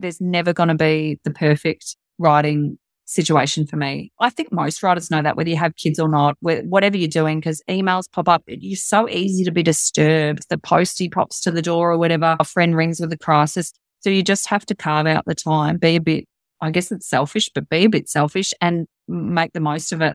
there's never going to be the perfect writing situation for me. I think most writers know that, whether you have kids or not, whatever you're doing, because emails pop up. You're so easy to be disturbed. The postie pops to the door or whatever. A friend rings with a crisis. So you just have to carve out the time, be a bit, I guess it's selfish, but be a bit selfish and make the most of it.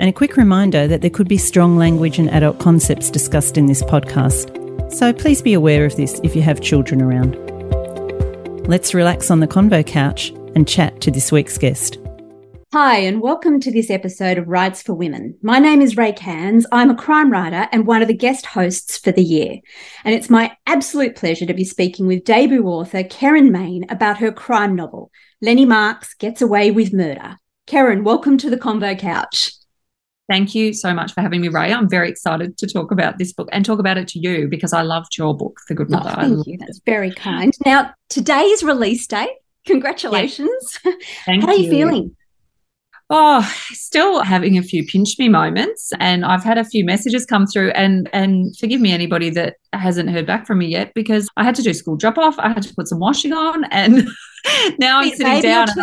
and a quick reminder that there could be strong language and adult concepts discussed in this podcast, so please be aware of this if you have children around. Let's relax on the convo couch and chat to this week's guest. Hi, and welcome to this episode of Writes for Women. My name is Rae Cairns. I'm a crime writer and one of the guest hosts for the year. And it's my absolute pleasure to be speaking with debut author Kerryn Mayne about her crime novel, Lenny Marks Gets Away with Murder. Karen, welcome to the Convo Couch. Thank you so much for having me, Rae. I'm very excited to talk about this book and talk about it to you because I loved your book, The Good oh, Mother. Oh, thank you. That's it. very kind. Now, today's release date. Congratulations. Thank you. How are you feeling? Oh, still having a few pinch me moments. And I've had a few messages come through and and forgive me anybody that hasn't heard back from me yet because I had to do school drop off. I had to put some washing on and now I'm sitting down.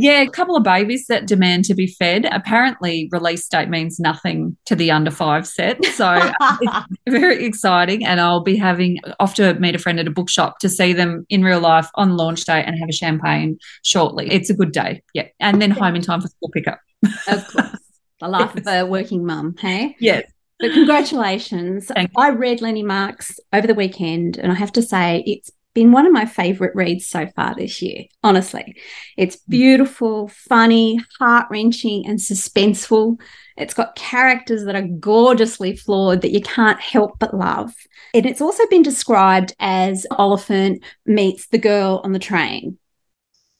Yeah, a couple of babies that demand to be fed. Apparently, release date means nothing to the under five set. So it's very exciting. And I'll be having off to meet a friend at a bookshop to see them in real life on launch day and have a champagne shortly. It's a good day. Yeah. And then home in time for school pickup. Of course. The life yes. of a working mum, hey? Yes. But congratulations. I read Lenny Marks over the weekend, and I have to say it's been one of my favorite reads so far this year, honestly. It's mm. beautiful, funny, heart wrenching, and suspenseful. It's got characters that are gorgeously flawed that you can't help but love. And it's also been described as Oliphant meets the girl on the train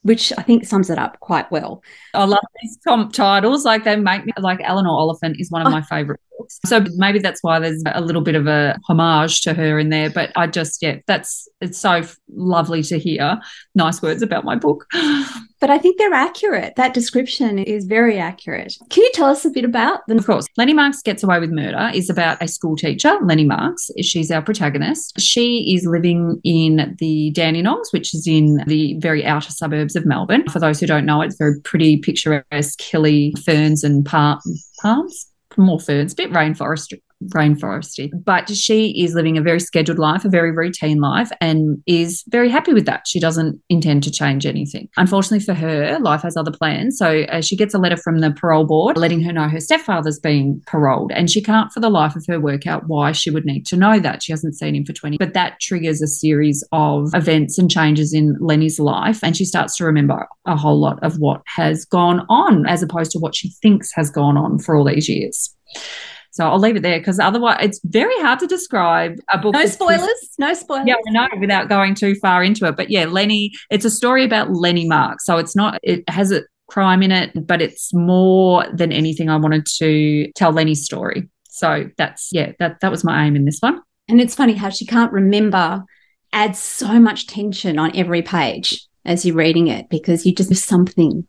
which I think sums it up quite well. I love these top titles. Like they make me like Eleanor Oliphant is one of oh. my favorite books. So maybe that's why there's a little bit of a homage to her in there. But I just, yeah, that's it's so lovely to hear nice words about my book. But I think they're accurate. That description is very accurate. Can you tell us a bit about them? Of course. Lenny Marks Gets Away with Murder is about a school teacher, Lenny Marks. She's our protagonist. She is living in the Dandenongs, which is in the very outer suburbs of Melbourne. For those who don't know, it's very pretty, picturesque, hilly ferns and palm, palms more ferns, a bit rainforest rainforesty. But she is living a very scheduled life, a very routine life, and is very happy with that. She doesn't intend to change anything. Unfortunately for her, life has other plans. So uh, she gets a letter from the parole board letting her know her stepfather's being paroled, and she can't for the life of her work out why she would need to know that. She hasn't seen him for 20. But that triggers a series of events and changes in Lenny's life, and she starts to remember a whole lot of what has gone on as opposed to what she thinks has gone on for all these years. So I'll leave it there because otherwise it's very hard to describe a book. No spoilers. No spoilers. Yeah, I know without going too far into it. But yeah, Lenny, it's a story about Lenny Mark. So it's not, it has a crime in it, but it's more than anything I wanted to tell Lenny's story. So that's, yeah, that, that was my aim in this one. And it's funny how she can't remember adds so much tension on every page as you're reading it because you just something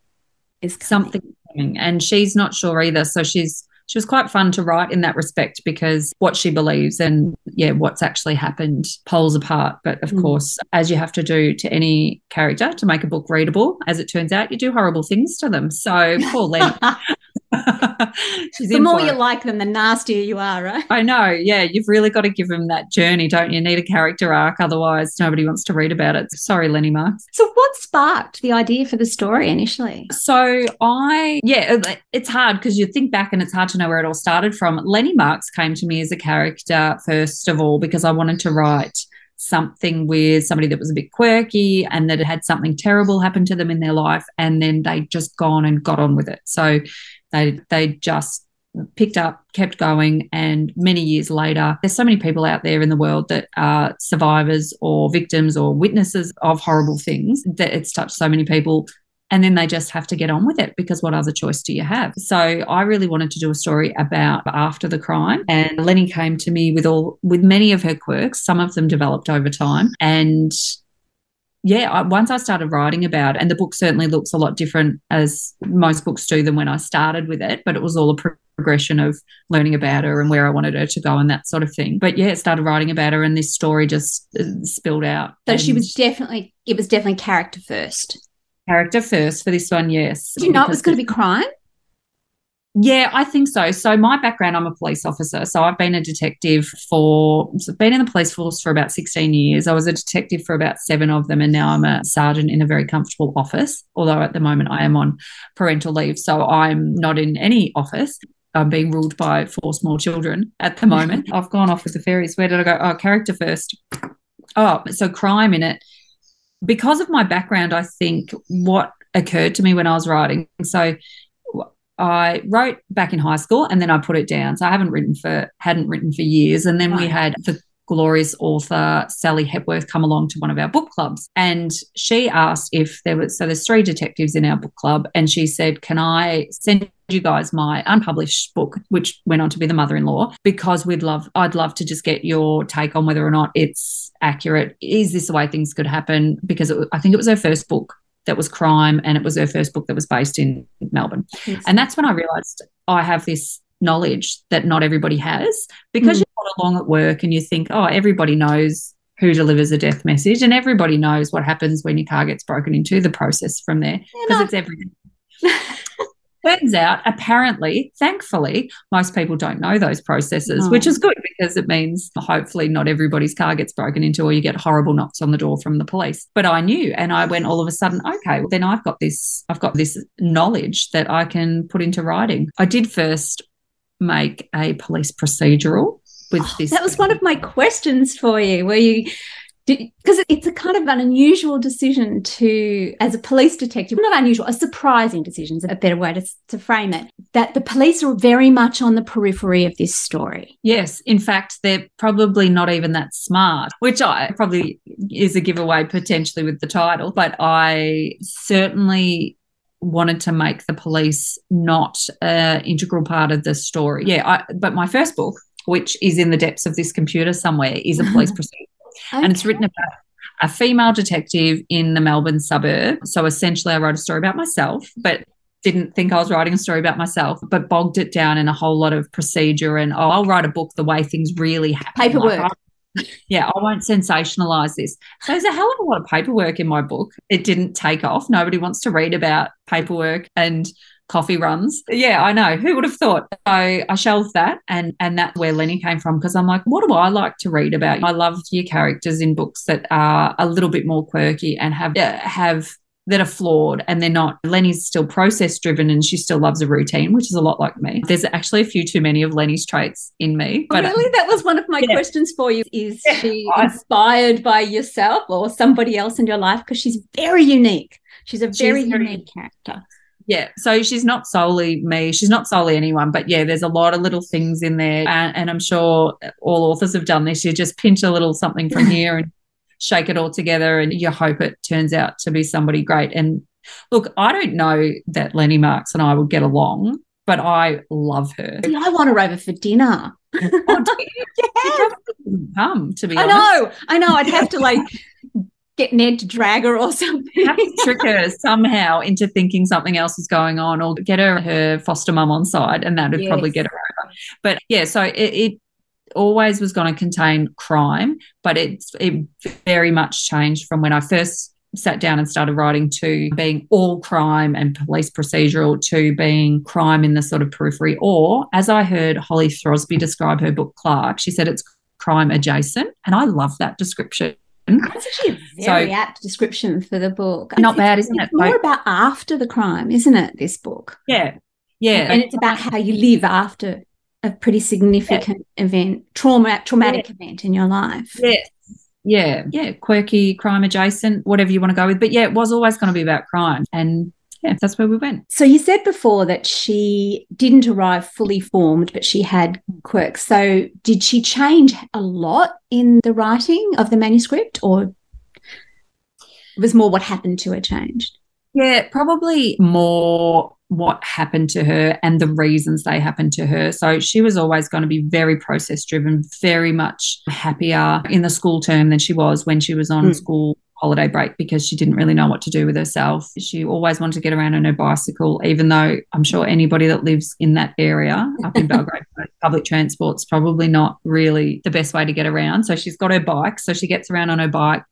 is coming. something coming. and she's not sure either so she's she was quite fun to write in that respect because what she believes and yeah what's actually happened poles apart. But of mm. course as you have to do to any character to make a book readable as it turns out you do horrible things to them. So poor Len the more you it. like them, the nastier you are, right? I know. Yeah, you've really got to give them that journey, don't you? Need a character arc, otherwise nobody wants to read about it. Sorry, Lenny Marks. So, what sparked the idea for the story initially? So, I yeah, it's hard because you think back and it's hard to know where it all started from. Lenny Marks came to me as a character first of all because I wanted to write something with somebody that was a bit quirky and that had something terrible happen to them in their life and then they just gone and got on with it. So they they just picked up, kept going, and many years later, there's so many people out there in the world that are survivors or victims or witnesses of horrible things that it's touched so many people. And then they just have to get on with it because what other choice do you have? So I really wanted to do a story about after the crime. And Lenny came to me with all with many of her quirks. Some of them developed over time. And yeah, I, once I started writing about it, and the book certainly looks a lot different as most books do than when I started with it, but it was all a progression of learning about her and where I wanted her to go and that sort of thing. But yeah, started writing about her, and this story just uh, spilled out. So she was definitely, it was definitely character first. Character first for this one, yes. Did you know it was going to be crime? Yeah, I think so. So my background, I'm a police officer. So I've been a detective for, been in the police force for about 16 years. I was a detective for about seven of them, and now I'm a sergeant in a very comfortable office. Although at the moment I am on parental leave, so I'm not in any office. I'm being ruled by four small children at the mm-hmm. moment. I've gone off with the fairies. Where did I go? Oh, character first. Oh, so crime in it. Because of my background, I think what occurred to me when I was writing. So I wrote back in high school and then I put it down. So I haven't written for hadn't written for years. And then we had the glorious author Sally Hepworth come along to one of our book clubs. And she asked if there was so there's three detectives in our book club. And she said can I send you guys my unpublished book which went on to be the mother-in-law because we'd love I'd love to just get your take on whether or not it's accurate. Is this the way things could happen? Because it, I think it was her first book that was crime and it was her first book that was based in Melbourne. Yes. And that's when I realized I have this knowledge that not everybody has because mm. you're along at work and you think, oh, everybody knows who delivers a death message and everybody knows what happens when your car gets broken into, the process from there because it's everything. Turns out, apparently, thankfully, most people don't know those processes, which hmm. is good because it means hopefully not everybody's car gets broken into or you get horrible knocks on the door from the police. But I knew and I went all of a sudden, okay, well, then I've got this, I've got this knowledge that I can put into writing. I did first make a police procedural with oh, this. That was one of my questions for you. Were you because it's a kind of an unusual decision to, as a police detective, not unusual, a surprising decision is a better way to, to frame it, that the police are very much on the periphery of this story. Yes. In fact, they're probably not even that smart, which I probably is a giveaway potentially with the title, but I certainly wanted to make the police not an integral part of the story. Yeah, I, but my first book, which is in the depths of this computer somewhere, is a police procedural Okay. And it's written about a female detective in the Melbourne suburb. So essentially, I wrote a story about myself, but didn't think I was writing a story about myself, but bogged it down in a whole lot of procedure and oh, I'll write a book the way things really happen. Paperwork. Like, yeah, I won't sensationalize this. So there's a hell of a lot of paperwork in my book. It didn't take off. Nobody wants to read about paperwork and coffee runs. Yeah, I know. Who would have thought? So I shelved that and and that's where Lenny came from because I'm like, what do I like to read about? I love your characters in books that are a little bit more quirky and have have that are flawed and they're not Lenny's still process driven and she still loves a routine, which is a lot like me. There's actually a few too many of Lenny's traits in me. Oh, but really? That was one of my yeah. questions for you. Is yeah. she inspired by yourself or somebody else in your life? Because she's very unique. She's a very she's unique character yeah so she's not solely me she's not solely anyone but yeah there's a lot of little things in there and, and i'm sure all authors have done this you just pinch a little something from here and shake it all together and you hope it turns out to be somebody great and look i don't know that lenny marks and i would get along but i love her See, i want her over for dinner oh, yeah. come to be I honest. know, I know. I'd have to like get Ned to drag her or something. Trick her somehow into thinking something else is going on or get her her foster mum on side and that would yes. probably get her over. But yeah, so it, it always was going to contain crime, but it's it very much changed from when I first sat down and started writing to being all crime and police procedural to being crime in the sort of periphery. Or as I heard Holly Throsby describe her book Clarke, she said it's crime adjacent. And I love that description Mm. that's actually a very so, apt description for the book. Not bad, isn't it? More about after the crime, isn't it? This book. Yeah, yeah, and it's about how you live after a pretty significant yeah. event, trauma, traumatic yeah. event in your life. Yeah, yeah, yeah. Quirky, crime adjacent, whatever you want to go with. But yeah, it was always going to be about crime, and yeah, that's where we went. So you said before that she didn't arrive fully formed, but she had quirks. So did she change a lot in the writing of the manuscript, or it was more what happened to her changed? Yeah, probably more what happened to her and the reasons they happened to her. So she was always going to be very process driven, very much happier in the school term than she was when she was on mm. school holiday break because she didn't really know what to do with herself. She always wanted to get around on her bicycle, even though I'm sure anybody that lives in that area up in Belgrave, public transport's probably not really the best way to get around. So she's got her bike. So she gets around on her bike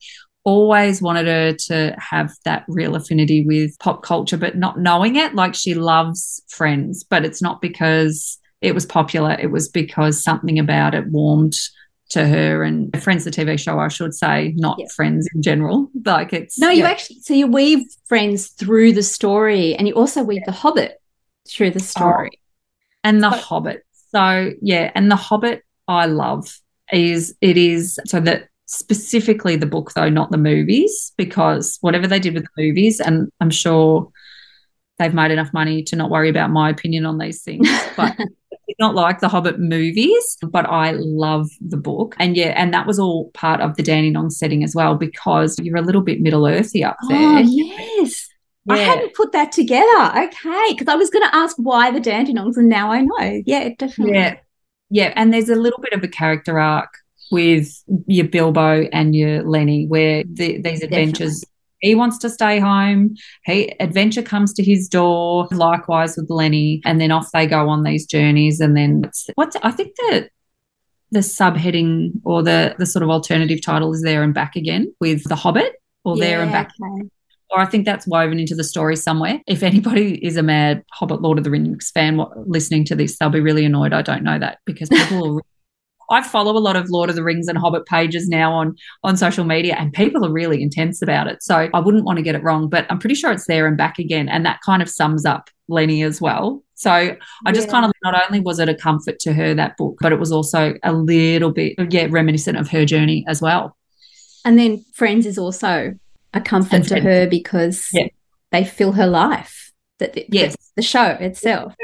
always wanted her to have that real affinity with pop culture, but not knowing it. Like she loves Friends, but it's not because it was popular. It was because something about it warmed to her and Friends, the TV show, I should say, not yeah. Friends in general. Like it's no, you yeah. actually so you weave Friends through the story, and you also weave The Hobbit through the oh, story, oh, and The Hobbit. So yeah, and The Hobbit I love is it is so that specifically the book though not the movies because whatever they did with the movies and i'm sure they've made enough money to not worry about my opinion on these things but not like the hobbit movies but i love the book and yeah and that was all part of the dandenong setting as well because you're a little bit middle earthy up oh, there oh, yes yeah. I hadn't put that together. Okay. Because I was going to ask why the Dandenongs, and now I know. Yeah, definitely. Yeah. Yeah. And there's a little bit of a character arc with your Bilbo and your Lenny, where the, these adventures. He wants to stay home. He adventure comes to his door. Likewise with Lenny, and then off they go on these journeys. And then what's I think the the subheading or the the sort of alternative title is there and back again with the Hobbit or yeah, there and back. Okay. Or I think that's woven into the story somewhere. If anybody is a mad Hobbit Lord of the Rings fan listening to this, they'll be really annoyed. I don't know that because people are I follow a lot of Lord of the Rings and Hobbit pages now on on social media, and people are really intense about it. So I wouldn't want to get it wrong, but I'm pretty sure it's there and back again, and that kind of sums up Lenny as well. So I just yeah. kind of not only was it a comfort to her that book, but it was also a little bit yeah reminiscent of her journey as well. And then Friends is also a comfort to her because yeah. they fill her life. That yes. the show itself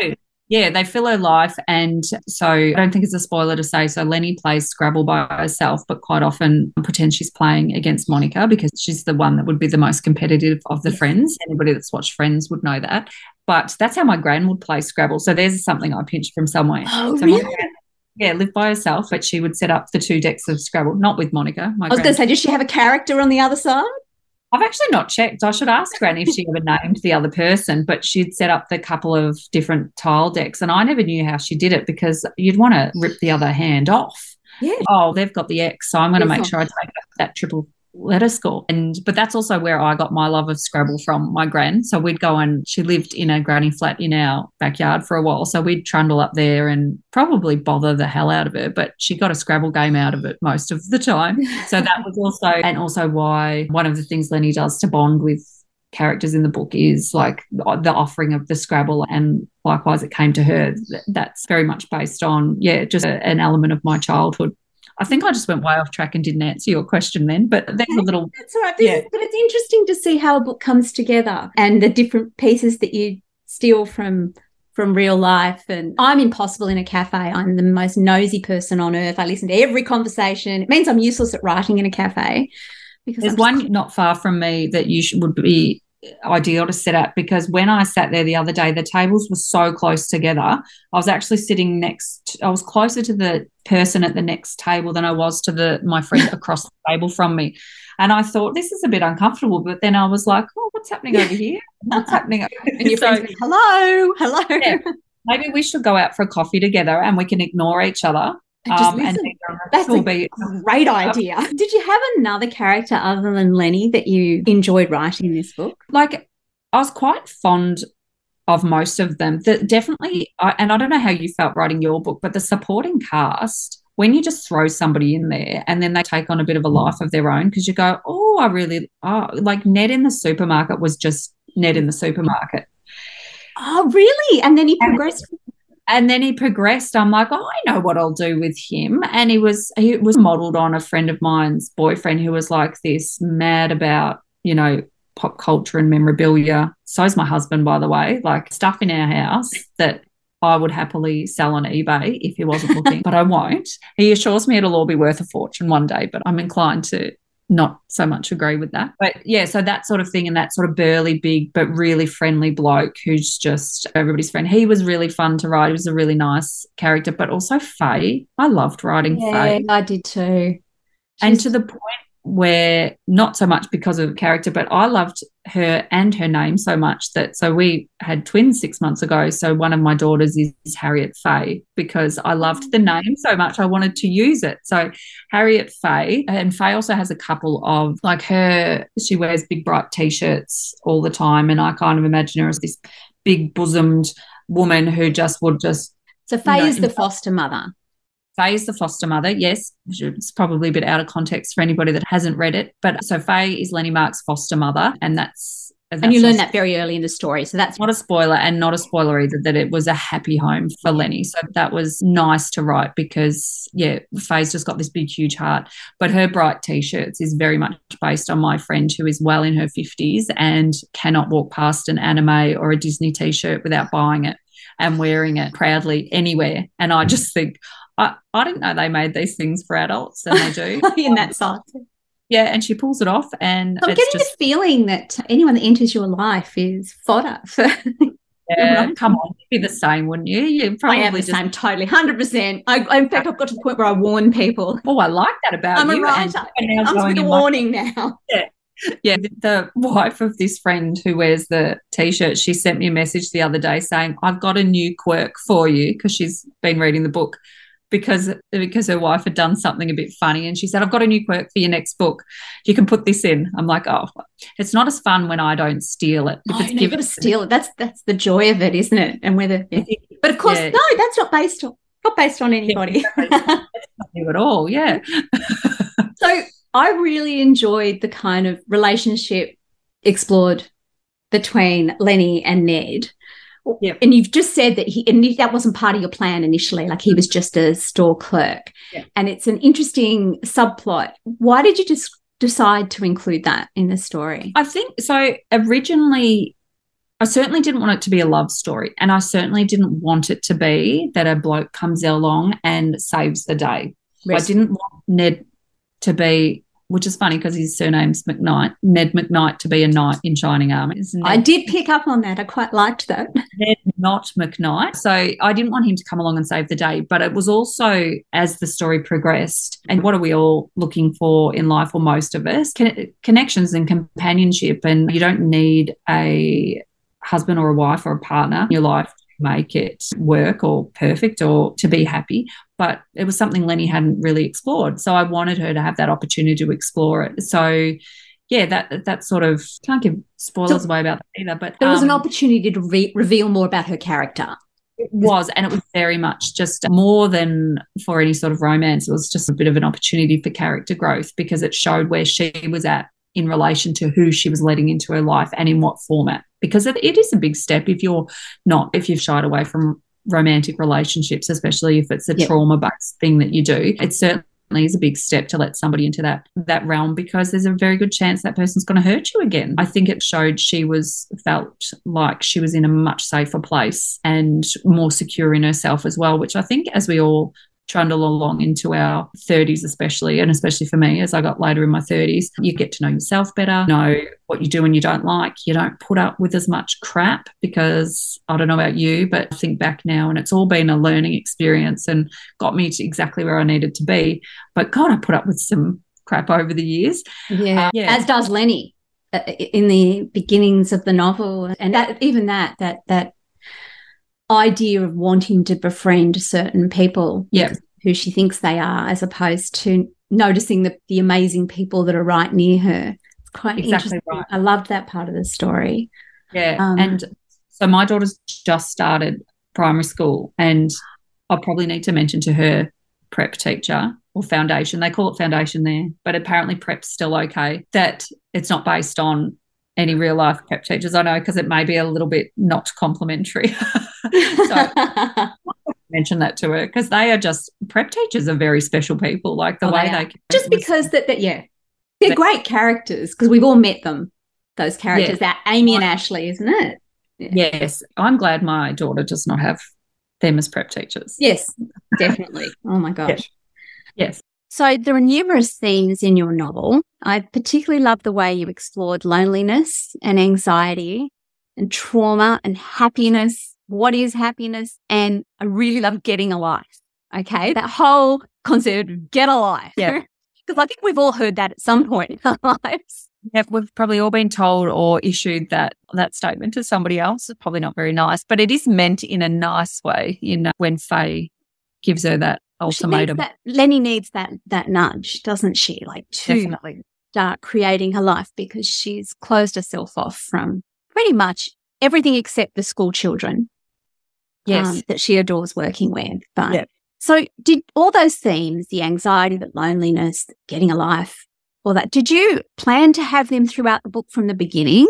yeah, they fill her life. And so I don't think it's a spoiler to say. So Lenny plays Scrabble by herself, but quite often pretends she's playing against Monica because she's the one that would be the most competitive of the friends. Anybody that's watched Friends would know that. But that's how my gran would play Scrabble. So there's something I pinched from somewhere. Oh, so really? Gran, yeah, lived by herself, but she would set up the two decks of Scrabble, not with Monica. I was going to say, does she have a character on the other side? I've actually not checked. I should ask Granny if she ever named the other person, but she'd set up the couple of different tile decks. And I never knew how she did it because you'd want to rip the other hand off. Yeah. Oh, they've got the X. So I'm going to make sure I take that triple letter score. And but that's also where I got my love of Scrabble from my gran. So we'd go and she lived in a granny flat in our backyard for a while. So we'd trundle up there and probably bother the hell out of her, but she got a Scrabble game out of it most of the time. So that was also and also why one of the things Lenny does to bond with characters in the book is like the offering of the Scrabble and likewise it came to her that's very much based on yeah just a, an element of my childhood I think I just went way off track and didn't answer your question then, but there's a little. That's right. Yeah. but it's interesting to see how a book comes together and the different pieces that you steal from from real life. And I'm impossible in a cafe. I'm the most nosy person on earth. I listen to every conversation. It means I'm useless at writing in a cafe. Because There's one not far from me that you should, would be ideal to set up because when I sat there the other day, the tables were so close together. I was actually sitting next, I was closer to the person at the next table than I was to the my friend across the table from me. And I thought this is a bit uncomfortable, but then I was like, oh, what's happening over here? What's happening? and your so, friends, hello, hello. Yeah, maybe we should go out for a coffee together and we can ignore each other um, and That's a great idea. Did you have another character other than Lenny that you enjoyed writing this book? Like, I was quite fond of most of them. That definitely, I, and I don't know how you felt writing your book, but the supporting cast. When you just throw somebody in there and then they take on a bit of a life of their own, because you go, oh, I really, oh, like Ned in the supermarket was just Ned in the supermarket. Oh, really? And then he progressed and then he progressed. I'm like, oh, I know what I'll do with him. And he was he was modeled on a friend of mine's boyfriend who was like this, mad about, you know, pop culture and memorabilia. So is my husband, by the way, like stuff in our house that I would happily sell on eBay if he wasn't looking, but I won't. He assures me it'll all be worth a fortune one day, but I'm inclined to not so much agree with that. But yeah, so that sort of thing and that sort of burly, big, but really friendly bloke who's just everybody's friend. He was really fun to write. He was a really nice character, but also Faye. I loved writing yeah, Faye. I did too. She's- and to the point where not so much because of character, but I loved her and her name so much that so we had twins six months ago. So one of my daughters is Harriet Faye because I loved the mm. name so much. I wanted to use it. So Harriet Faye, and Faye also has a couple of like her, she wears big bright t shirts all the time. And I kind of imagine her as this big bosomed woman who just would just. So Faye you know, is the foster mother. Faye is the foster mother. Yes, it's probably a bit out of context for anybody that hasn't read it. But so Faye is Lenny Mark's foster mother, and that's and you learn that very early in the story. So that's not a spoiler and not a spoiler either that it was a happy home for Lenny. So that was nice to write because, yeah, Faye's just got this big, huge heart. But her bright t shirts is very much based on my friend who is well in her 50s and cannot walk past an anime or a Disney t shirt without buying it and wearing it proudly anywhere. And I just think, I, I didn't know they made these things for adults, and they do in that size. Yeah, and she pulls it off, and I'm getting just, the feeling that anyone that enters your life is fodder for. Yeah, come on, you'd be the same, wouldn't you? You probably I am the just... same, totally, hundred percent. I, in fact, I've got to the point where I warn people. Oh, I like that about I'm you. I'm a writer. I'm with a warning now. Yeah, yeah, the wife of this friend who wears the t-shirt, she sent me a message the other day saying, "I've got a new quirk for you," because she's been reading the book because because her wife had done something a bit funny and she said i've got a new quirk for your next book. You can put this in. I'm like oh it's not as fun when i don't steal it. If oh, it's no, you've got to steal it. That's that's the joy of it isn't it? And whether yeah. but of course yeah. no that's not based on not based on anybody. Yeah, not at all yeah. So i really enjoyed the kind of relationship explored between lenny and ned yeah. And you've just said that he and that wasn't part of your plan initially, like he was just a store clerk. Yeah. And it's an interesting subplot. Why did you just decide to include that in the story? I think so. Originally, I certainly didn't want it to be a love story. And I certainly didn't want it to be that a bloke comes along and saves the day. I didn't want Ned to be which is funny because his surname's McKnight, Ned McKnight to be a knight in shining armour. I did pick up on that. I quite liked that. Ned, not McKnight. So I didn't want him to come along and save the day, but it was also as the story progressed. And what are we all looking for in life, or most of us? Con- connections and companionship. And you don't need a husband or a wife or a partner in your life make it work or perfect or to be happy. But it was something Lenny hadn't really explored. So I wanted her to have that opportunity to explore it. So yeah, that that sort of can't give spoilers so away about that either. But there was um, an opportunity to re- reveal more about her character. It was, and it was very much just more than for any sort of romance. It was just a bit of an opportunity for character growth because it showed where she was at in relation to who she was letting into her life and in what format. Because it, it is a big step if you're not, if you've shied away from romantic relationships, especially if it's a yep. trauma based thing that you do. It certainly is a big step to let somebody into that that realm because there's a very good chance that person's going to hurt you again. I think it showed she was felt like she was in a much safer place and more secure in herself as well, which I think as we all trundle along into our 30s, especially, and especially for me as I got later in my 30s, you get to know yourself better, know what you do and you don't like. You don't put up with as much crap because I don't know about you, but I think back now and it's all been a learning experience and got me to exactly where I needed to be. But God, I put up with some crap over the years. Yeah. Uh, yeah. As does Lenny uh, in the beginnings of the novel. And that, even that, that, that idea of wanting to befriend certain people yeah. who she thinks they are, as opposed to noticing the, the amazing people that are right near her. It's quite exactly interesting. Right. I loved that part of the story. Yeah. Um, and so my daughter's just started primary school, and I'll probably need to mention to her prep teacher or foundation. They call it foundation there, but apparently prep's still okay. That it's not based on any real life prep teachers. I know because it may be a little bit not complimentary. so mention that to her because they are just prep teachers are very special people. Like the oh, way they, they just because that, that yeah, they're great characters because we've all met them. those characters. Yeah. That Amy and Ashley, isn't it? Yeah. Yes, I'm glad my daughter does not have them as prep teachers. Yes, definitely. oh my gosh. Yes. yes. So there are numerous themes in your novel. I particularly love the way you explored loneliness and anxiety and trauma and happiness. What is happiness? And I really love getting a life. Okay. That whole concept of get a life. Yeah. Because I think we've all heard that at some point in our lives. Yeah, we've probably all been told or issued that that statement to somebody else. It's probably not very nice, but it is meant in a nice way. You know, when Faye gives her that ultimatum. That, Lenny needs that that nudge, doesn't she? Like to Definitely. start creating her life because she's closed herself off from pretty much everything except the school children. Yes, um, that she adores working with. But yep. so, did all those themes, the anxiety, the loneliness, getting a life, all that, did you plan to have them throughout the book from the beginning,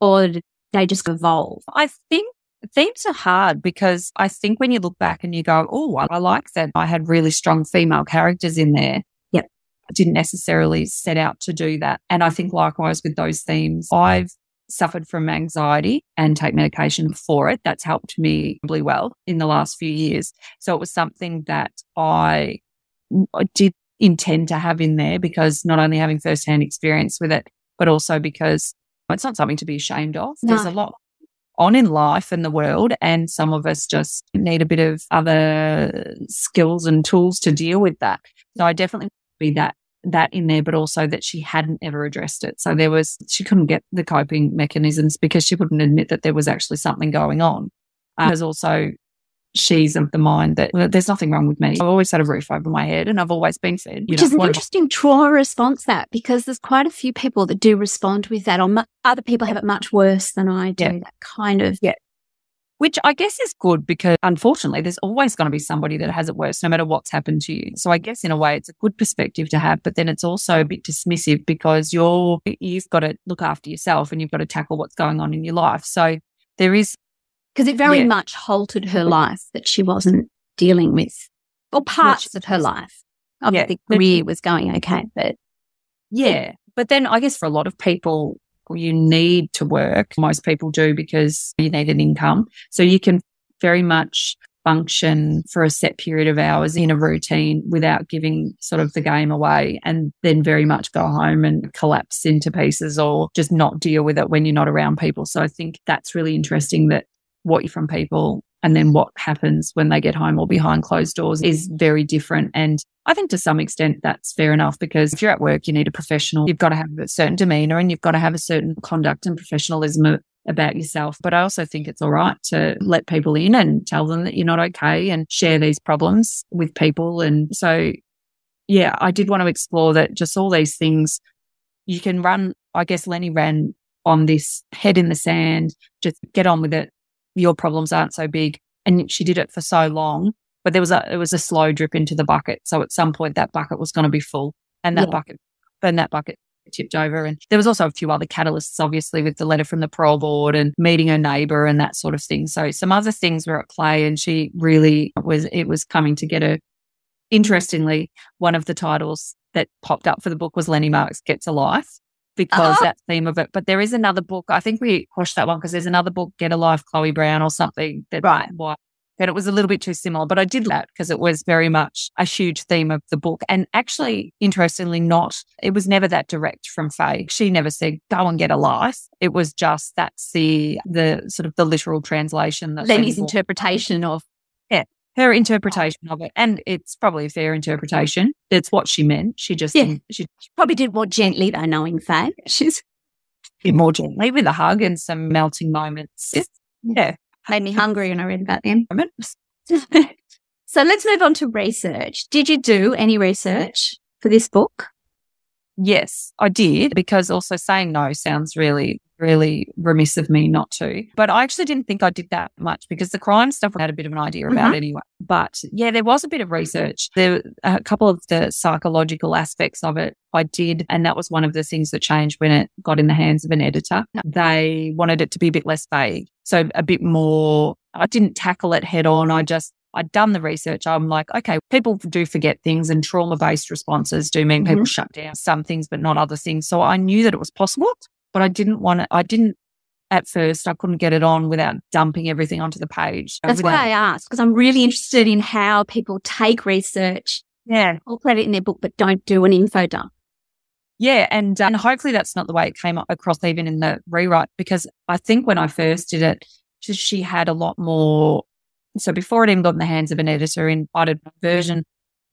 or did they just evolve? I think themes are hard because I think when you look back and you go, oh, I like that I had really strong female characters in there. Yep. I didn't necessarily set out to do that. And I think likewise with those themes, I've suffered from anxiety and take medication for it. That's helped me really well in the last few years. So it was something that I, I did intend to have in there because not only having firsthand experience with it, but also because it's not something to be ashamed of. No. There's a lot on in life and the world. And some of us just need a bit of other skills and tools to deal with that. So I definitely be that that in there, but also that she hadn't ever addressed it. So there was, she couldn't get the coping mechanisms because she wouldn't admit that there was actually something going on. Um, there's also she's of the mind that well, there's nothing wrong with me. I've always had a roof over my head and I've always been fed. Which know, is an interesting trauma response that because there's quite a few people that do respond with that. Or other people have it much worse than I do. Yeah. That kind of yeah. Which I guess is good because unfortunately there's always going to be somebody that has it worse no matter what's happened to you. So I guess in a way it's a good perspective to have, but then it's also a bit dismissive because you're you've got to look after yourself and you've got to tackle what's going on in your life. So there is because it very yeah. much halted her life that she wasn't dealing with, or parts of her life. Obviously, yeah. career was going okay, but yeah. But then I guess for a lot of people, you need to work. Most people do because you need an income. So you can very much function for a set period of hours in a routine without giving sort of the game away and then very much go home and collapse into pieces or just not deal with it when you're not around people. So I think that's really interesting that what you from people and then what happens when they get home or behind closed doors is very different. And I think to some extent that's fair enough because if you're at work, you need a professional. You've got to have a certain demeanor and you've got to have a certain conduct and professionalism about yourself. But I also think it's all right to let people in and tell them that you're not okay and share these problems with people. And so, yeah, I did want to explore that just all these things you can run. I guess Lenny ran on this head in the sand, just get on with it your problems aren't so big. And she did it for so long, but there was a, it was a slow drip into the bucket. So at some point that bucket was going to be full and that yeah. bucket, and that bucket tipped over. And there was also a few other catalysts, obviously, with the letter from the parole board and meeting her neighbor and that sort of thing. So some other things were at play and she really was, it was coming together. Interestingly, one of the titles that popped up for the book was Lenny Marks Gets a Life because uh-huh. that theme of it. But there is another book. I think we pushed that one because there's another book, Get a Life, Chloe Brown or something. That, right. Why, that it was a little bit too similar, but I did that because it was very much a huge theme of the book. And actually, interestingly, not, it was never that direct from Faye. She never said, go and get a life. It was just that's the, the sort of the literal translation. That Lenny's interpretation of her interpretation of it, and it's probably a fair interpretation. That's what she meant. She just yeah. she probably did more gently though, knowing Faye. She's did more gently with a hug and some melting moments. Yeah, made me hungry when I read about them. so let's move on to research. Did you do any research for this book? Yes, I did because also saying no sounds really, really remiss of me not to. But I actually didn't think I did that much because the crime stuff I had a bit of an idea about mm-hmm. anyway. But yeah, there was a bit of research. There a couple of the psychological aspects of it I did. And that was one of the things that changed when it got in the hands of an editor. They wanted it to be a bit less vague. So a bit more, I didn't tackle it head on. I just I'd done the research. I'm like, okay, people do forget things and trauma based responses do mean people mm-hmm. shut down some things, but not other things. So I knew that it was possible, but I didn't want to, I didn't at first, I couldn't get it on without dumping everything onto the page. That's without, why I asked, because I'm really interested in how people take research, yeah, incorporate it in their book, but don't do an info dump. Yeah, and uh, and hopefully that's not the way it came across even in the rewrite because I think when I first did it, she had a lot more. So before it even got in the hands of an editor in version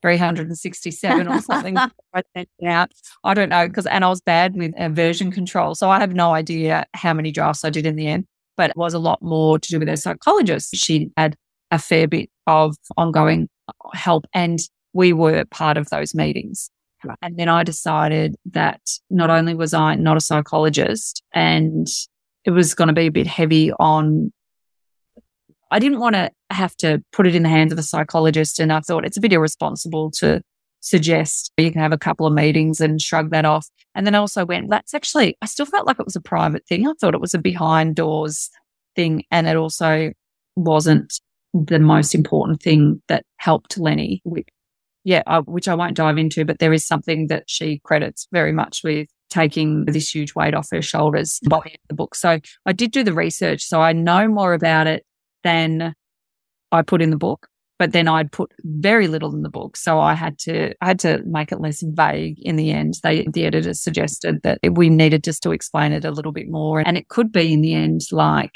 367 or something, I sent it out. I don't know because and I was bad with uh, version control, so I have no idea how many drafts I did in the end. But it was a lot more to do with her psychologist. She had a fair bit of ongoing help, and we were part of those meetings. And then I decided that not only was I not a psychologist and it was going to be a bit heavy on, I didn't want to have to put it in the hands of a psychologist. And I thought it's a bit irresponsible to suggest you can have a couple of meetings and shrug that off. And then I also went, that's actually, I still felt like it was a private thing. I thought it was a behind doors thing. And it also wasn't the most important thing that helped Lenny yeah, uh, which I won't dive into, but there is something that she credits very much with taking this huge weight off her shoulders by the book. So I did do the research, so I know more about it than I put in the book. But then I'd put very little in the book, so I had to I had to make it less vague. In the end, they the editor suggested that we needed just to explain it a little bit more, and it could be in the end like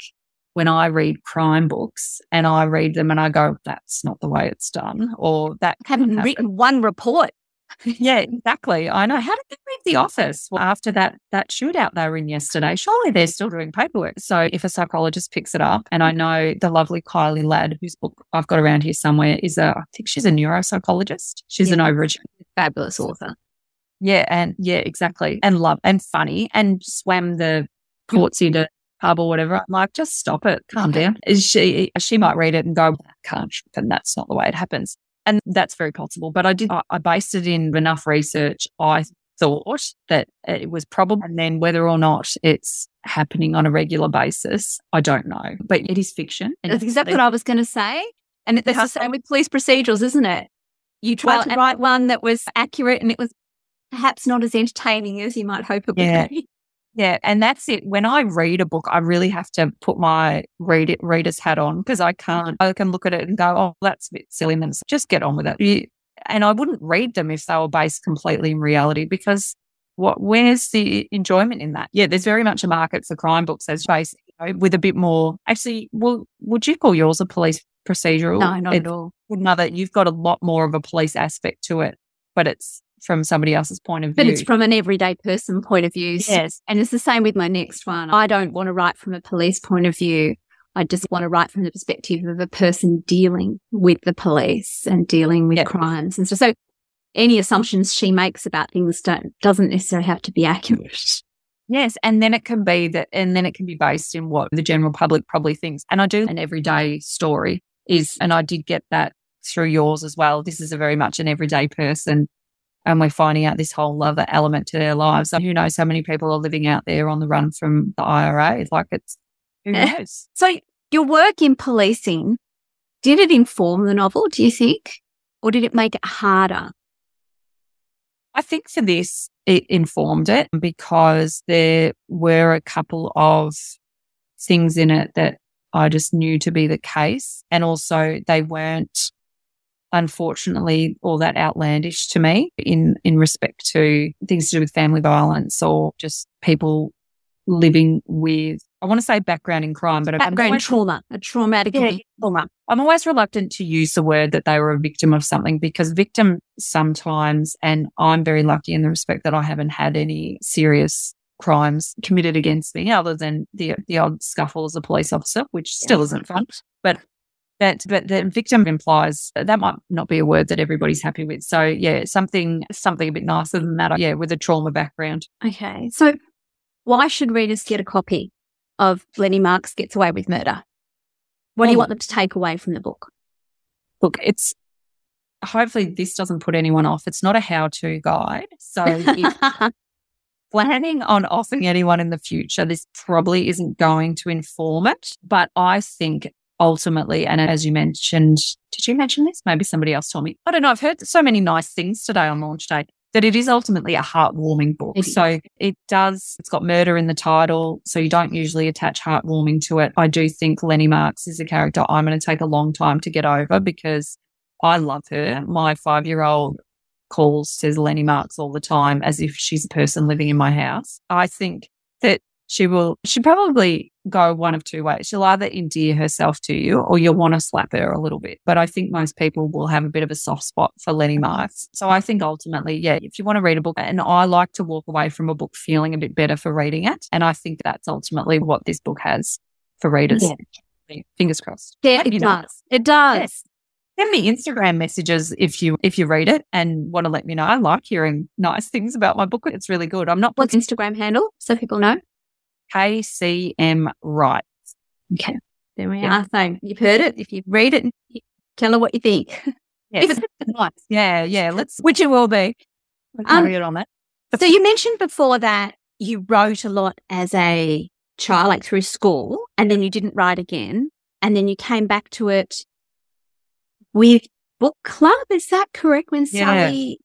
when I read crime books and I read them and I go, that's not the way it's done, or that haven't written one report. Yeah, exactly. I know. How did they leave The Office well, after that that shootout they were in yesterday? Surely they're still doing paperwork. So if a psychologist picks it up, and I know the lovely Kylie Ladd, whose book I've got around here somewhere, is a I think she's a neuropsychologist. She's yeah. an overachiever, fabulous author. Yeah, and yeah, exactly, and love and funny, and swam the Portsea to pub or whatever. I'm like, just stop it, calm down. Is She she might read it and go, can't, and that's not the way it happens. And that's very possible. But I did, I, I based it in enough research. I thought that it was probable. And then whether or not it's happening on a regular basis, I don't know. But it is fiction. That's exactly what I was going to say. And that's the same with police procedurals, isn't it? You tried well, to write one that was accurate and it was perhaps not as entertaining as you might hope it would yeah. be. Yeah, and that's it. When I read a book, I really have to put my read it, reader's hat on because I can't. I can look at it and go, "Oh, that's a bit silly," and then just get on with it. And I wouldn't read them if they were based completely in reality because what? Where's the enjoyment in that? Yeah, there's very much a market for crime books as based you know, with a bit more. Actually, well, would you call yours a police procedural? No, not at all. Another, you've got a lot more of a police aspect to it, but it's from somebody else's point of view. But it's from an everyday person point of view. Yes. And it's the same with my next one. I don't want to write from a police point of view. I just want to write from the perspective of a person dealing with the police and dealing with yep. crimes and so. So any assumptions she makes about things don't doesn't necessarily have to be accurate. Yes, and then it can be that, and then it can be based in what the general public probably thinks. And I do an everyday story is, and I did get that through yours as well. This is a very much an everyday person and we're finding out this whole other element to their lives. So who knows how many people are living out there on the run from the IRA? It's like it's who eh. knows. So your work in policing, did it inform the novel, do you think? Or did it make it harder? I think for this, it informed it because there were a couple of things in it that I just knew to be the case. And also they weren't unfortunately all that outlandish to me in in respect to things to do with family violence or just people living with I want to say background in crime, but background always, trauma, a traumatic yeah, trauma. I'm always reluctant to use the word that they were a victim of something because victim sometimes, and I'm very lucky in the respect that I haven't had any serious crimes committed against me other than the the odd scuffle as a police officer, which still isn't fun. But but but the victim implies that might not be a word that everybody's happy with. So yeah, something something a bit nicer than that. Yeah, with a trauma background. Okay, so why should readers get a copy of Lenny Marks Gets Away with Murder? What do you oh. want them to take away from the book? Look, it's hopefully this doesn't put anyone off. It's not a how-to guide, so. if planning on offering anyone in the future, this probably isn't going to inform it. But I think ultimately, and as you mentioned, did you mention this? Maybe somebody else told me. I don't know. I've heard so many nice things today on launch day. that it is ultimately a heartwarming book. It so it does, it's got murder in the title. So you don't usually attach heartwarming to it. I do think Lenny Marks is a character I'm going to take a long time to get over because I love her. My five year old calls, says Lenny Marks all the time as if she's a person living in my house. I think that she will, she probably go one of two ways. She'll either endear herself to you or you'll want to slap her a little bit. But I think most people will have a bit of a soft spot for Lenny Marks. So I think ultimately, yeah, if you want to read a book, and I like to walk away from a book feeling a bit better for reading it. And I think that's ultimately what this book has for readers. Yeah. Fingers crossed. Yeah, it know? does. It does. Yes. Send me Instagram messages if you if you read it and want to let me know. I like hearing nice things about my book. It's really good. I'm not What's Instagram handle so people know? KCM Right. Okay. There we Yeah. are. So you've heard it. If you read it, tell her what you think. Yes. Nice. Yeah, yeah. Let's Which it will be. Um, on that. So you mentioned before that you wrote a lot as a child, like through school, and then you didn't write again, and then you came back to it with book club. Is that correct? When Yeah. Sally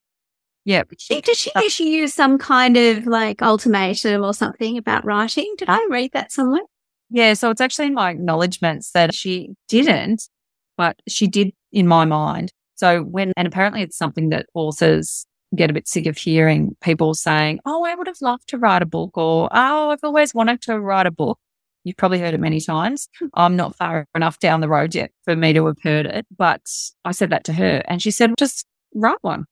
Yeah. she, did she actually use some kind of like ultimatum or something about writing? Did I read that somewhere? Yeah. So it's actually in my acknowledgements that she didn't, but she did in my mind. So when, and apparently it's something that authors get a bit sick of hearing people saying, Oh, I would have loved to write a book or, Oh, I've always wanted to write a book. You've probably heard it many times. Hmm. I'm not far enough down the road yet for me to have heard it, but I said that to her and she said, just write one.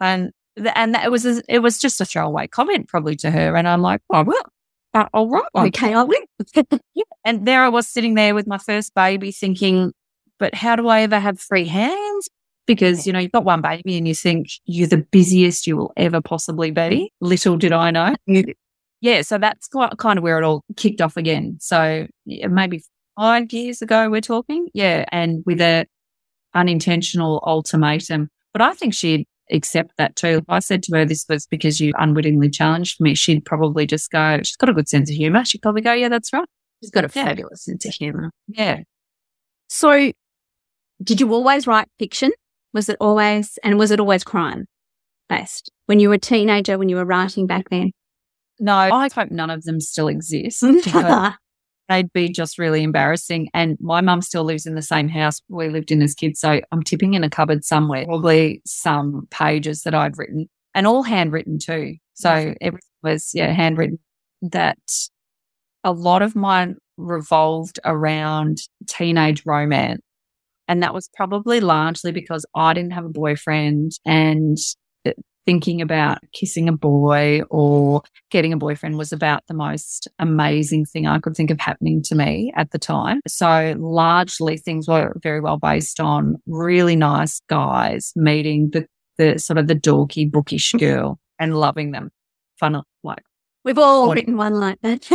And, and that it was, a, it was just a throwaway comment probably to her. And I'm like, oh, I will. Uh, I'll write one. Okay, I will. Yeah. And there I was sitting there with my first baby thinking, but how do I ever have free hands? Because, you know, you've got one baby and you think you're the busiest you will ever possibly be. Little did I know. Yeah. So that's quite, kind of where it all kicked off again. So yeah, maybe five years ago we're talking. Yeah. And with a unintentional ultimatum, but I think she'd accept that too. If I said to her, this was because you unwittingly challenged me, she'd probably just go, she's got a good sense of humor. She'd probably go, yeah, that's right. She's got a fabulous sense of humor. Yeah. So, did you always write fiction? Was it always, and was it always crime based? When you were a teenager, when you were writing back then? No, I hope none of them still exist they'd be just really embarrassing. And my mum still lives in the same house we lived in as kids. So I'm tipping in a cupboard somewhere, probably some pages that I'd written and all handwritten too. So everything was, yeah, handwritten that a lot of mine revolved around teenage romance. And that was probably largely because I didn't have a boyfriend and thinking about kissing a boy or getting a boyfriend was about the most amazing thing I could think of happening to me at the time. So largely things were very well based on really nice guys meeting the, the sort of the dorky bookish girl and loving them. Fun, like We've all What- written one like that.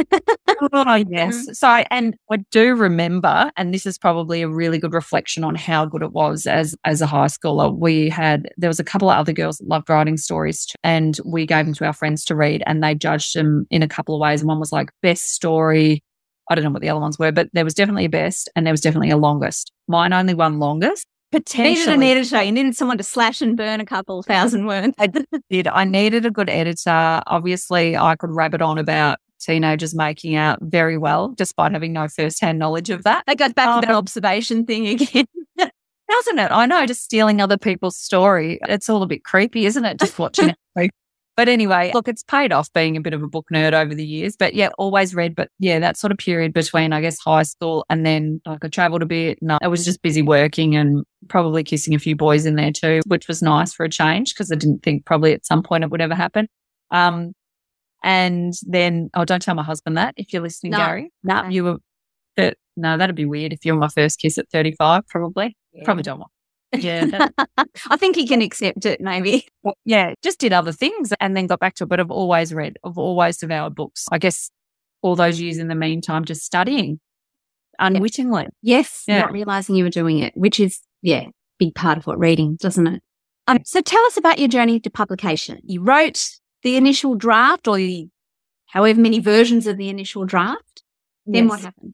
Oh, yes. Mm. So, I, and I do remember, and this is probably a really good reflection on how good it was as as a high schooler. We had there was a couple of other girls that loved writing stories, t- and we gave them to our friends to read, and they judged them in a couple of ways. And one was like best story. I don't know what the other ones were, but there was definitely a best, and there was definitely a longest. Mine only won longest. Needed an editor. You needed someone to slash and burn a couple thousand words. I did. I needed a good editor. Obviously, I could rabbit on about teenagers making out very well, despite having no first-hand knowledge of that. That goes back Oh. to that um, observation thing again. Doesn't it? I know, just stealing other people's story. It's all a bit creepy, isn't it? Just watching it. But anyway, look, it's paid off being a bit of a book nerd over the years. But yeah, always read. But yeah, that sort of period between, I guess, high school and then like I traveled a bit. No, I was just busy working and probably kissing a few boys in there too, which was nice for a change because I didn't think probably at some point it would ever happen. Um, and then, oh, don't tell my husband that if you're listening, No. Gary. No. You were, but no, that'd be weird if you were my first kiss at 35, probably. Probably don't want. Yeah. that- I think he can accept it, maybe. well, yeah, just did other things and then got back to it. But I've always read, I've always devoured books. I guess all those years in the meantime, just studying unwittingly. Yes, Yeah. not realizing you were doing it, which is, yeah, big part of what reading, doesn't it? Um, so tell us about your journey to publication. You wrote the initial draft or the, however many versions of the initial draft. Then what happened?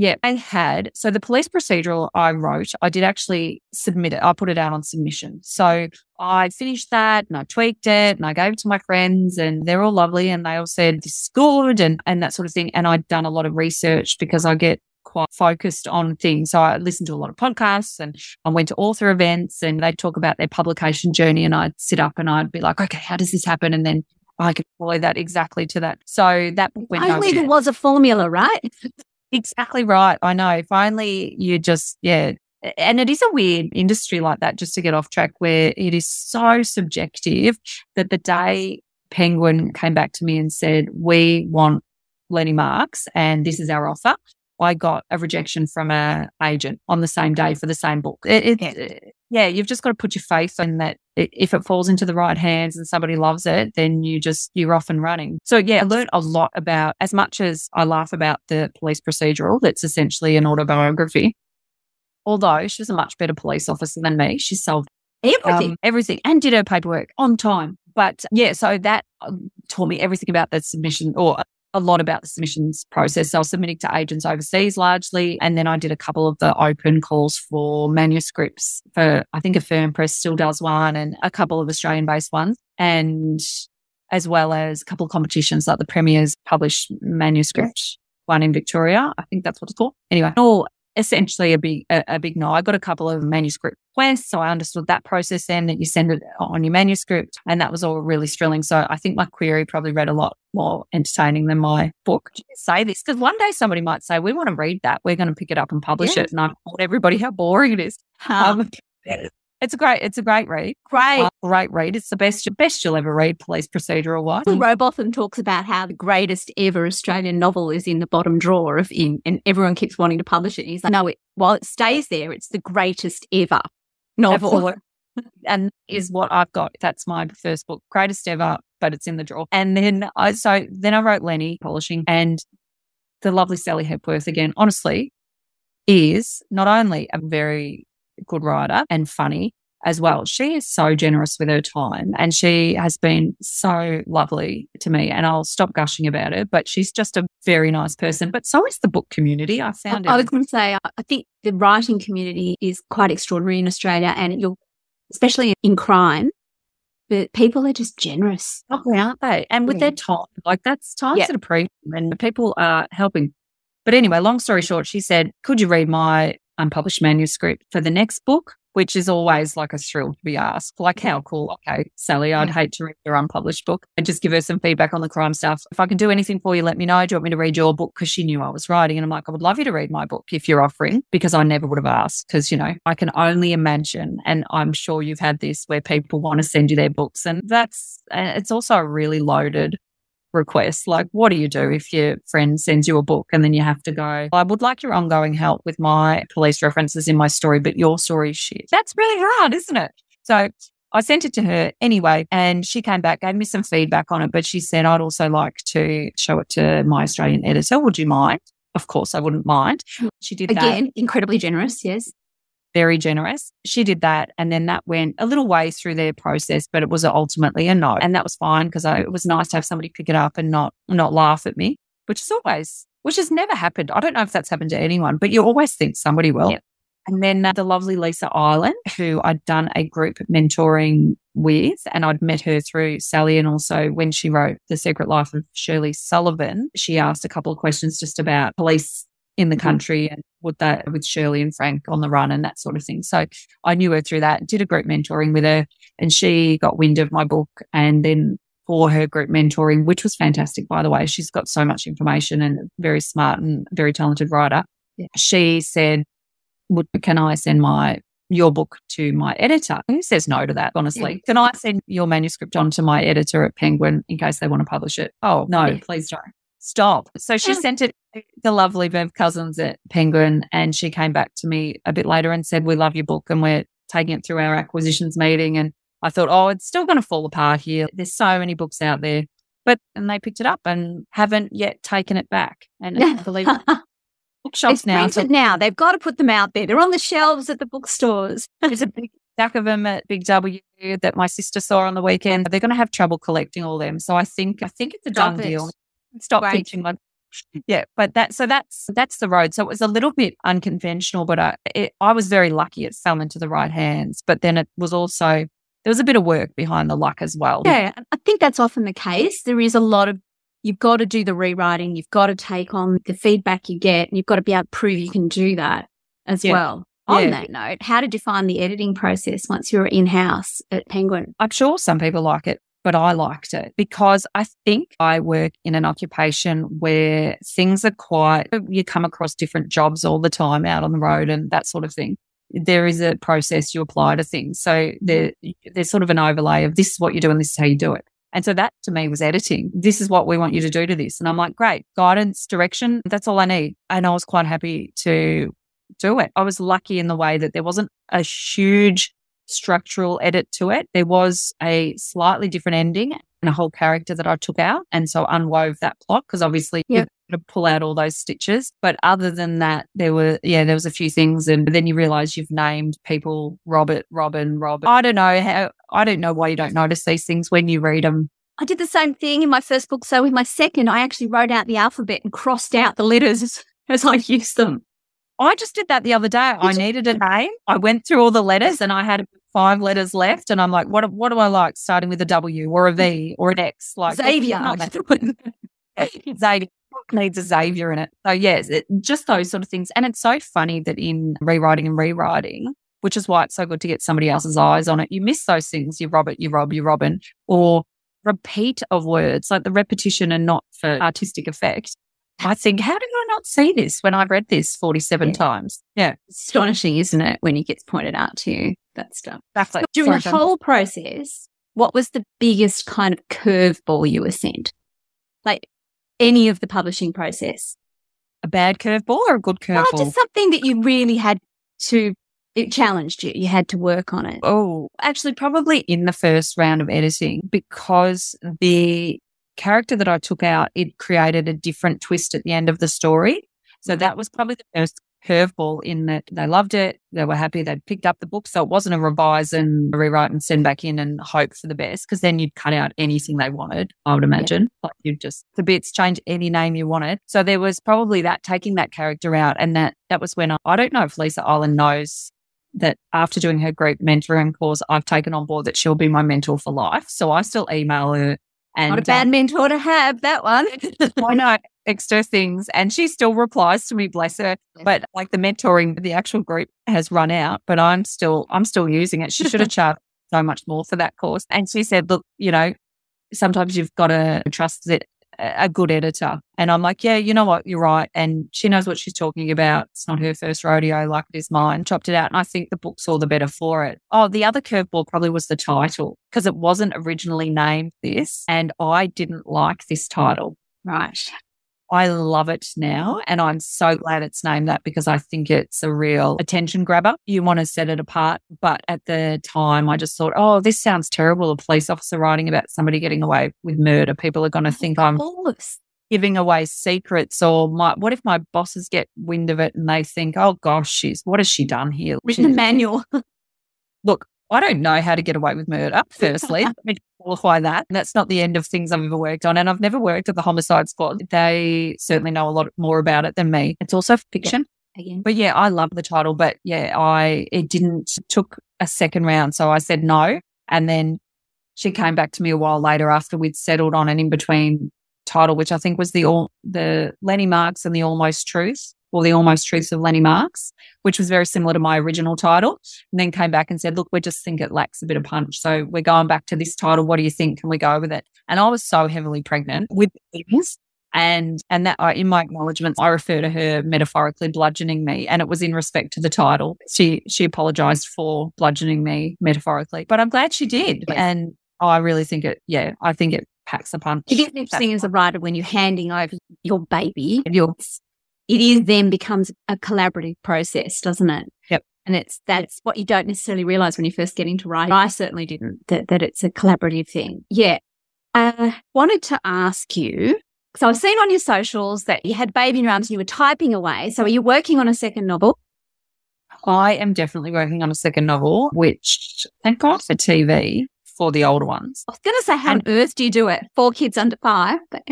Yeah, I had. So the police procedural I wrote, I did actually submit it. I put it out on submission. So I finished that and I tweaked it and I gave it to my friends and they're all lovely and they all said this is good and, and that sort of thing. And I'd done a lot of research because I get quite focused on things. So I listened to a lot of podcasts and I went to author events and they'd talk about their publication journey and I'd sit up and I'd be like, okay, how does this happen? And then I could follow that exactly to that. So that went only there was a formula, right? exactly right. I know. Finally, you just yeah. And it is a weird industry like that, just to get off track, where it is so subjective that the day Penguin came back to me and said, We want Lenny Marks and this is our offer. I got a rejection from a agent on the same day for the same book. It, it, yeah. Yeah, you've just got to put your faith in that. If it falls into the right hands and somebody loves it, then you just you're off and running. So yeah, I learned a lot about as much as I laugh about the police procedural. That's essentially an autobiography. Although she was a much better police officer than me, she solved everything, um, everything, and did her paperwork on time. But yeah, so that um, taught me everything about the submission or a lot about the submissions process. So I was submitting to agents overseas largely. And then I did a couple of the open calls for manuscripts for, I think Affirm Press still does one and a couple of Australian based ones. And as well as a couple of competitions like the Premier's published manuscript one in Victoria. I think that's what it's called. Anyway, all essentially a big a, a, big no. I got a couple of manuscript requests, so I understood that process. Then that you send it on your manuscript, and that was all really thrilling. So I think my query probably read a lot more entertaining than my book. Say this because one day somebody might say, "We want to read that. We're going to pick it up and publish yeah. it," and I've told everybody how boring it is. Um, it's a great, it's a great read. Great, uh, great read. It's the best, best you'll ever read. Police procedural wise. Robotham talks about how the greatest ever Australian novel is in the bottom drawer of in, and everyone keeps wanting to publish it. And he's like, no, it, while it stays there, it's the greatest ever novel. and is what I've got. That's my first book, greatest ever, but it's in the drawer. And then I, so then I wrote Lenny Polishing and the lovely Sally Hepworth again. Honestly, is not only a very good writer and funny as well. She is so generous with her time and she has been so lovely to me. And I'll stop gushing about her, but she's just a very nice person. But so is the book community. I found I, I was going to say, uh, I think the writing community is quite extraordinary in Australia and you're, especially in crime. But people are just generous, oh, aren't they? And with yeah. their time, like that's times yep. at a premium, and people are helping. But anyway, long story short, she said, "Could you read my unpublished manuscript for the next book, which is always like a thrill to be asked. Like, how cool. Okay, Sally, I'd hate to read your unpublished book and just give her some feedback on the crime stuff. If I can do anything for you, let me know. Do you want me to read your book? Because she knew I was writing. And I'm like, I would love you to read my book if you're offering, because I never would have asked. Because, you know, I can only imagine, and I'm sure you've had this where people want to send you their books. And that's, it's also a really loaded requests. Like, what do you do if your friend sends you a book and then you have to go, I would like your ongoing help with my police references in my story, but your story shit. That's really hard, isn't it? So I sent it to her anyway, and she came back, gave me some feedback on it, but she said, I'd also like to show it to my Australian editor. Would you mind? Of course, I wouldn't mind. She did Again, that. incredibly generous. Yes very generous. She did that. And then that went a little way through their process, but it was ultimately a no. And that was fine because it was nice to have somebody pick it up and not, not laugh at me, which is always, which has never happened. I don't know if that's happened to anyone, but you always think somebody will. Yep. And then uh, the lovely Lisa Ireland, who I'd done a group mentoring with, and I'd met her through Sally. And also when she wrote The Secret Life of Shirley Sullivan, she asked a couple of questions just about police in the mm-hmm. country and with that with Shirley and Frank on the run and that sort of thing. So I knew her through that, did a group mentoring with her and she got wind of my book and then for her group mentoring, which was fantastic, by the way. She's got so much information and very smart and very talented writer. Yeah. She said, Would, can I send my your book to my editor. Who says no to that, honestly? Yeah. Can I send your manuscript on to my editor at Penguin in case they want to publish it? Oh, no, yeah. please don't stop. So she hmm. sent it to the lovely Bev Cousins at Penguin and she came back to me a bit later and said, We love your book and we're taking it through our acquisitions meeting. And I thought, oh, it's still going to fall apart here. There's so many books out there. But and they picked it up and haven't yet taken it back. And I believe bookshops now. So now they've got to put them out there. They're on the shelves at the bookstores. There's a big stack of them at Big W that my sister saw on the weekend. They're going to have trouble collecting all them. So I think I think it's a Stop done it. deal. Stop Great. teaching yeah, but that so that's that's the road. So it was a little bit unconventional, but I it, I was very lucky it fell into the right hands. But then it was also there was a bit of work behind the luck as well. Yeah, I think that's often the case. There is a lot of you've got to do the rewriting, you've got to take on the feedback you get, and you've got to be able to prove you can do that as yeah. well. On yeah. that note, how did you find the editing process once you were in house at Penguin? I'm sure some people like it, but I liked it because I think I work in an occupation where things are quite, you come across different jobs all the time out on the road and that sort of thing there is a process you apply to things. So there, there's sort of an overlay of this is what you do and this is how you do it. And so that to me was editing. This is what we want you to do to this. And I'm like, great, guidance, direction, that's all I need. And I was quite happy to do it. I was lucky in the way that there wasn't a huge structural edit to it. There was a slightly different ending and a whole character that I took out. And so unwove that plot because obviously yep to pull out all those stitches. But other than that, there were, yeah, there was a few things. And then you realize you've named people Robert, Robin, Robert. I don't know how, I don't know why you don't notice these things when you read them. I did the same thing in my first book. So with my second, I actually wrote out the alphabet and crossed out the letters as, as I used them. I just did that the other day. I needed a name. I went through all the letters and I had five letters left. And I'm like, what, what do I like? Starting with a W or a V or an X? Like Xavier. Xavier needs a Xavier in it. So yes, it, just those sort of things. And it's so funny that in rewriting and rewriting, which is why it's so good to get somebody else's eyes on it. You miss those things. You Robert, you Rob, you Robin, or repeat of words, like the repetition and not for artistic effect. I think, how did I not see this when I read this 47 yeah. times? Yeah. Astonishing, isn't it? When it gets pointed out to you, that stuff. Exactly. During the whole process, what was the biggest kind of curveball you were sent? Like, any of the publishing process? A bad curveball or a good curveball? Oh, just something that you really had to, it challenged you. You had to work on it. Oh, actually, probably in the first round of editing because the character that I took out, it created a different twist at the end of the story. So mm-hmm. that was probably the first curveball in that they loved it. They were happy they'd picked up the book. So it wasn't a revise and rewrite and send back in and hope for the best because then you'd cut out anything they wanted, I would imagine. Yeah. Like you'd just the bits change any name you wanted. So there was probably that taking that character out. And that that was when I, I don't know if Lisa Ireland knows that after doing her group mentoring course, I've taken on board that she'll be my mentor for life. So I still email her and Not a bad uh, mentor to have, that one. I know extra things. And she still replies to me, bless her. But like the mentoring, the actual group has run out, but I'm still, I'm still using it. She should have charged so much more for that course. And she said, look, you know, sometimes you've got to trust that a good editor. And I'm like, yeah, you know what? You're right. And she knows what she's talking about. It's not her first rodeo like it is mine. Chopped it out. And I think the book's all the better for it. Oh, the other curveball probably was the title because it wasn't originally named this. And I didn't like this title. Right. I love it now. And I'm so glad it's named that because I think it's a real attention grabber. You want to set it apart. But at the time, I just thought, oh, this sounds terrible. A police officer writing about somebody getting away with murder. People are going to think I'm giving away secrets or my, what if my bosses get wind of it and they think, oh gosh, she's, what has she done here? Written a manual. Look, I don't know how to get away with murder, firstly. Let me qualify that. And that's not the end of things I've ever worked on. And I've never worked at the homicide squad. They certainly know a lot more about it than me. It's also fiction. Yeah, again. But yeah, I love the title. But yeah, I it didn't took a second round. So I said no. And then she came back to me a while later after we'd settled on an in between title, which I think was the all the Lenny Marks and the Almost Truth or the Almost Truths of Lenny Marks, which was very similar to my original title. And then came back and said, look, we just think it lacks a bit of punch. So we're going back to this title. What do you think? Can we go with it? And I was so heavily pregnant with things. And, and that I, in my acknowledgements, I refer to her metaphorically bludgeoning me. And it was in respect to the title. She, she apologized for bludgeoning me metaphorically, but I'm glad she did. And I really think it, yeah, I think it packs a punch. It is interesting as a writer when you're handing over your baby, your it is then becomes a collaborative process, doesn't it? Yep. And it's that's what you don't necessarily realize when you first get into writing. I certainly didn't that, that it's a collaborative thing. Yeah. I wanted to ask you so I've seen on your socials that you had baby in your arms and you were typing away. So are you working on a second novel? I am definitely working on a second novel, which thank God for TV for the older ones. I was going to say, how on earth do you do it? Four kids under five. But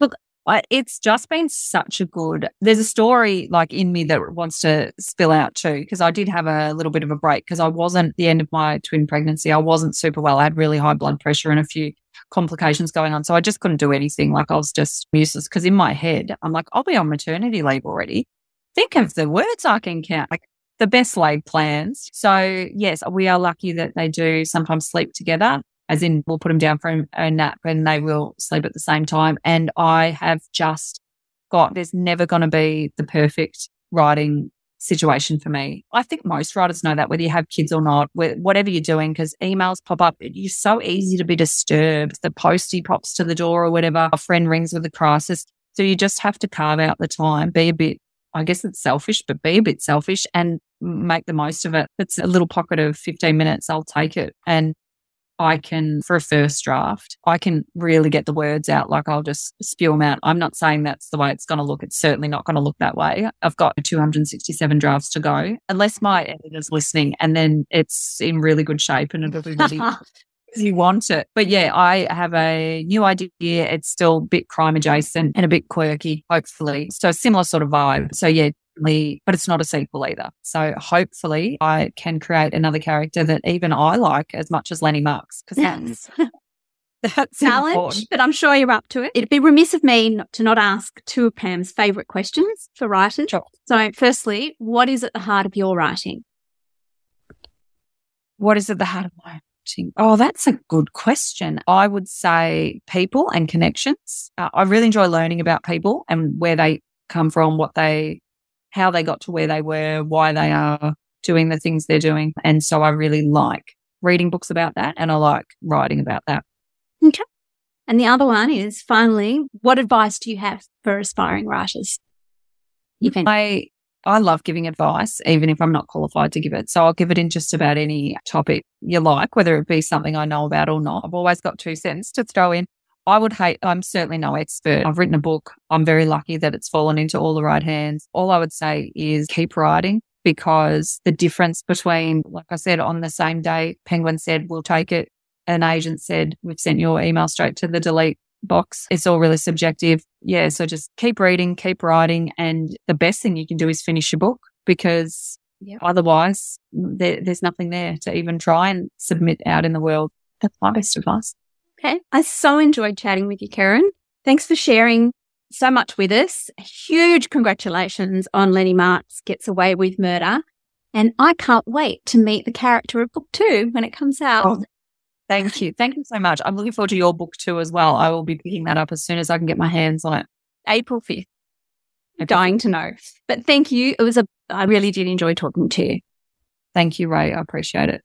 look, it's just been such a good. There's a story like in me that wants to spill out too, because I did have a little bit of a break because I wasn't the end of my twin pregnancy. I wasn't super well. I had really high blood pressure and a few complications going on. So I just couldn't do anything. Like I was just useless because in my head, I'm like, I'll be on maternity leave already. Think of the words I can count. Like the best laid plans. So yes, we are lucky that they do sometimes sleep together as in we'll put them down for a nap and they will sleep at the same time. And I have just got, there's never going to be the perfect writing situation for me. I think most writers know that whether you have kids or not, whatever you're doing, because emails pop up. You're so easy to be disturbed. The postie pops to the door or whatever. A friend rings with a crisis. So you just have to carve out the time, be a bit, I guess it's selfish, but be a bit selfish and make the most of it. It's a little pocket of 15 minutes. I'll take it. And I can, for a first draft, I can really get the words out. Like I'll just spew them out. I'm not saying that's the way it's going to look. It's certainly not going to look that way. I've got 267 drafts to go, unless my editor's listening and then it's in really good shape and it'll be really you want it. But yeah, I have a new idea. It's still a bit crime adjacent and a bit quirky, hopefully. So similar sort of vibe. So yeah, but it's not a sequel either. So hopefully I can create another character that even I like as much as Lenny Marks because that's that's challenge. Important. But I'm sure you're up to it. It'd be remiss of me not to not ask two of Pam's favourite questions for writers. Sure. So, firstly, what is at the heart of your writing? What is at the heart of my writing? Oh, that's a good question. I would say people and connections. Uh, I really enjoy learning about people and where they come from, what they how they got to where they were, why they are doing the things they're doing. And so I really like reading books about that and I like writing about that. Okay. And the other one is finally, what advice do you have for aspiring writers? I I love giving advice, even if I'm not qualified to give it. So I'll give it in just about any topic you like, whether it be something I know about or not. I've always got two cents to throw in. I would hate, I'm certainly no expert. I've written a book. I'm very lucky that it's fallen into all the right hands. All I would say is keep writing because the difference between, like I said, on the same day, Penguin said, we'll take it. An agent said, we've sent your email straight to the delete box. It's all really subjective. Yeah. So just keep reading, keep writing. And the best thing you can do is finish your book because yep. otherwise there, there's nothing there to even try and submit out in the world. That's my best advice. Okay. I so enjoyed chatting with you, Kerryn. Thanks for sharing so much with us. Huge congratulations on Lenny Marks Gets Away with Murder. And I can't wait to meet the character of book two when it comes out. Oh, thank you. Thank you so much. I'm looking forward to your book too as well. I will be picking that up as soon as I can get my hands on it. April 5th. I'm dying to know. But thank you. It was a, I really did enjoy talking to you. Thank you, Rae. I appreciate it.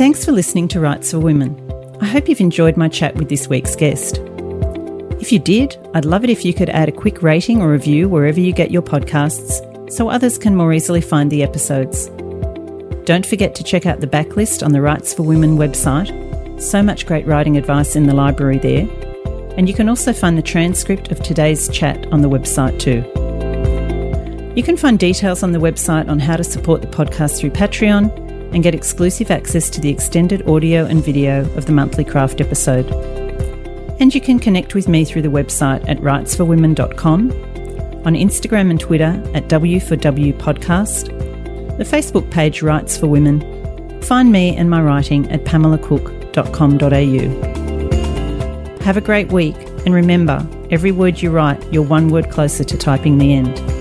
Thanks for listening to Writes for Women. I hope you've enjoyed my chat with this week's guest. If you did, I'd love it if you could add a quick rating or review wherever you get your podcasts so others can more easily find the episodes. Don't forget to check out the backlist on the Writes for Women website. So much great writing advice in the library there. And you can also find the transcript of today's chat on the website too. You can find details on the website on how to support the podcast through Patreon and get exclusive access to the extended audio and video of the monthly craft episode. And you can connect with me through the website at writesforwomen.com, on Instagram and Twitter at W4W Podcast, the Facebook page Writes for Women. Find me and my writing at pamelacook.com.au. Have a great week, and remember, every word you write, you're one word closer to typing the end.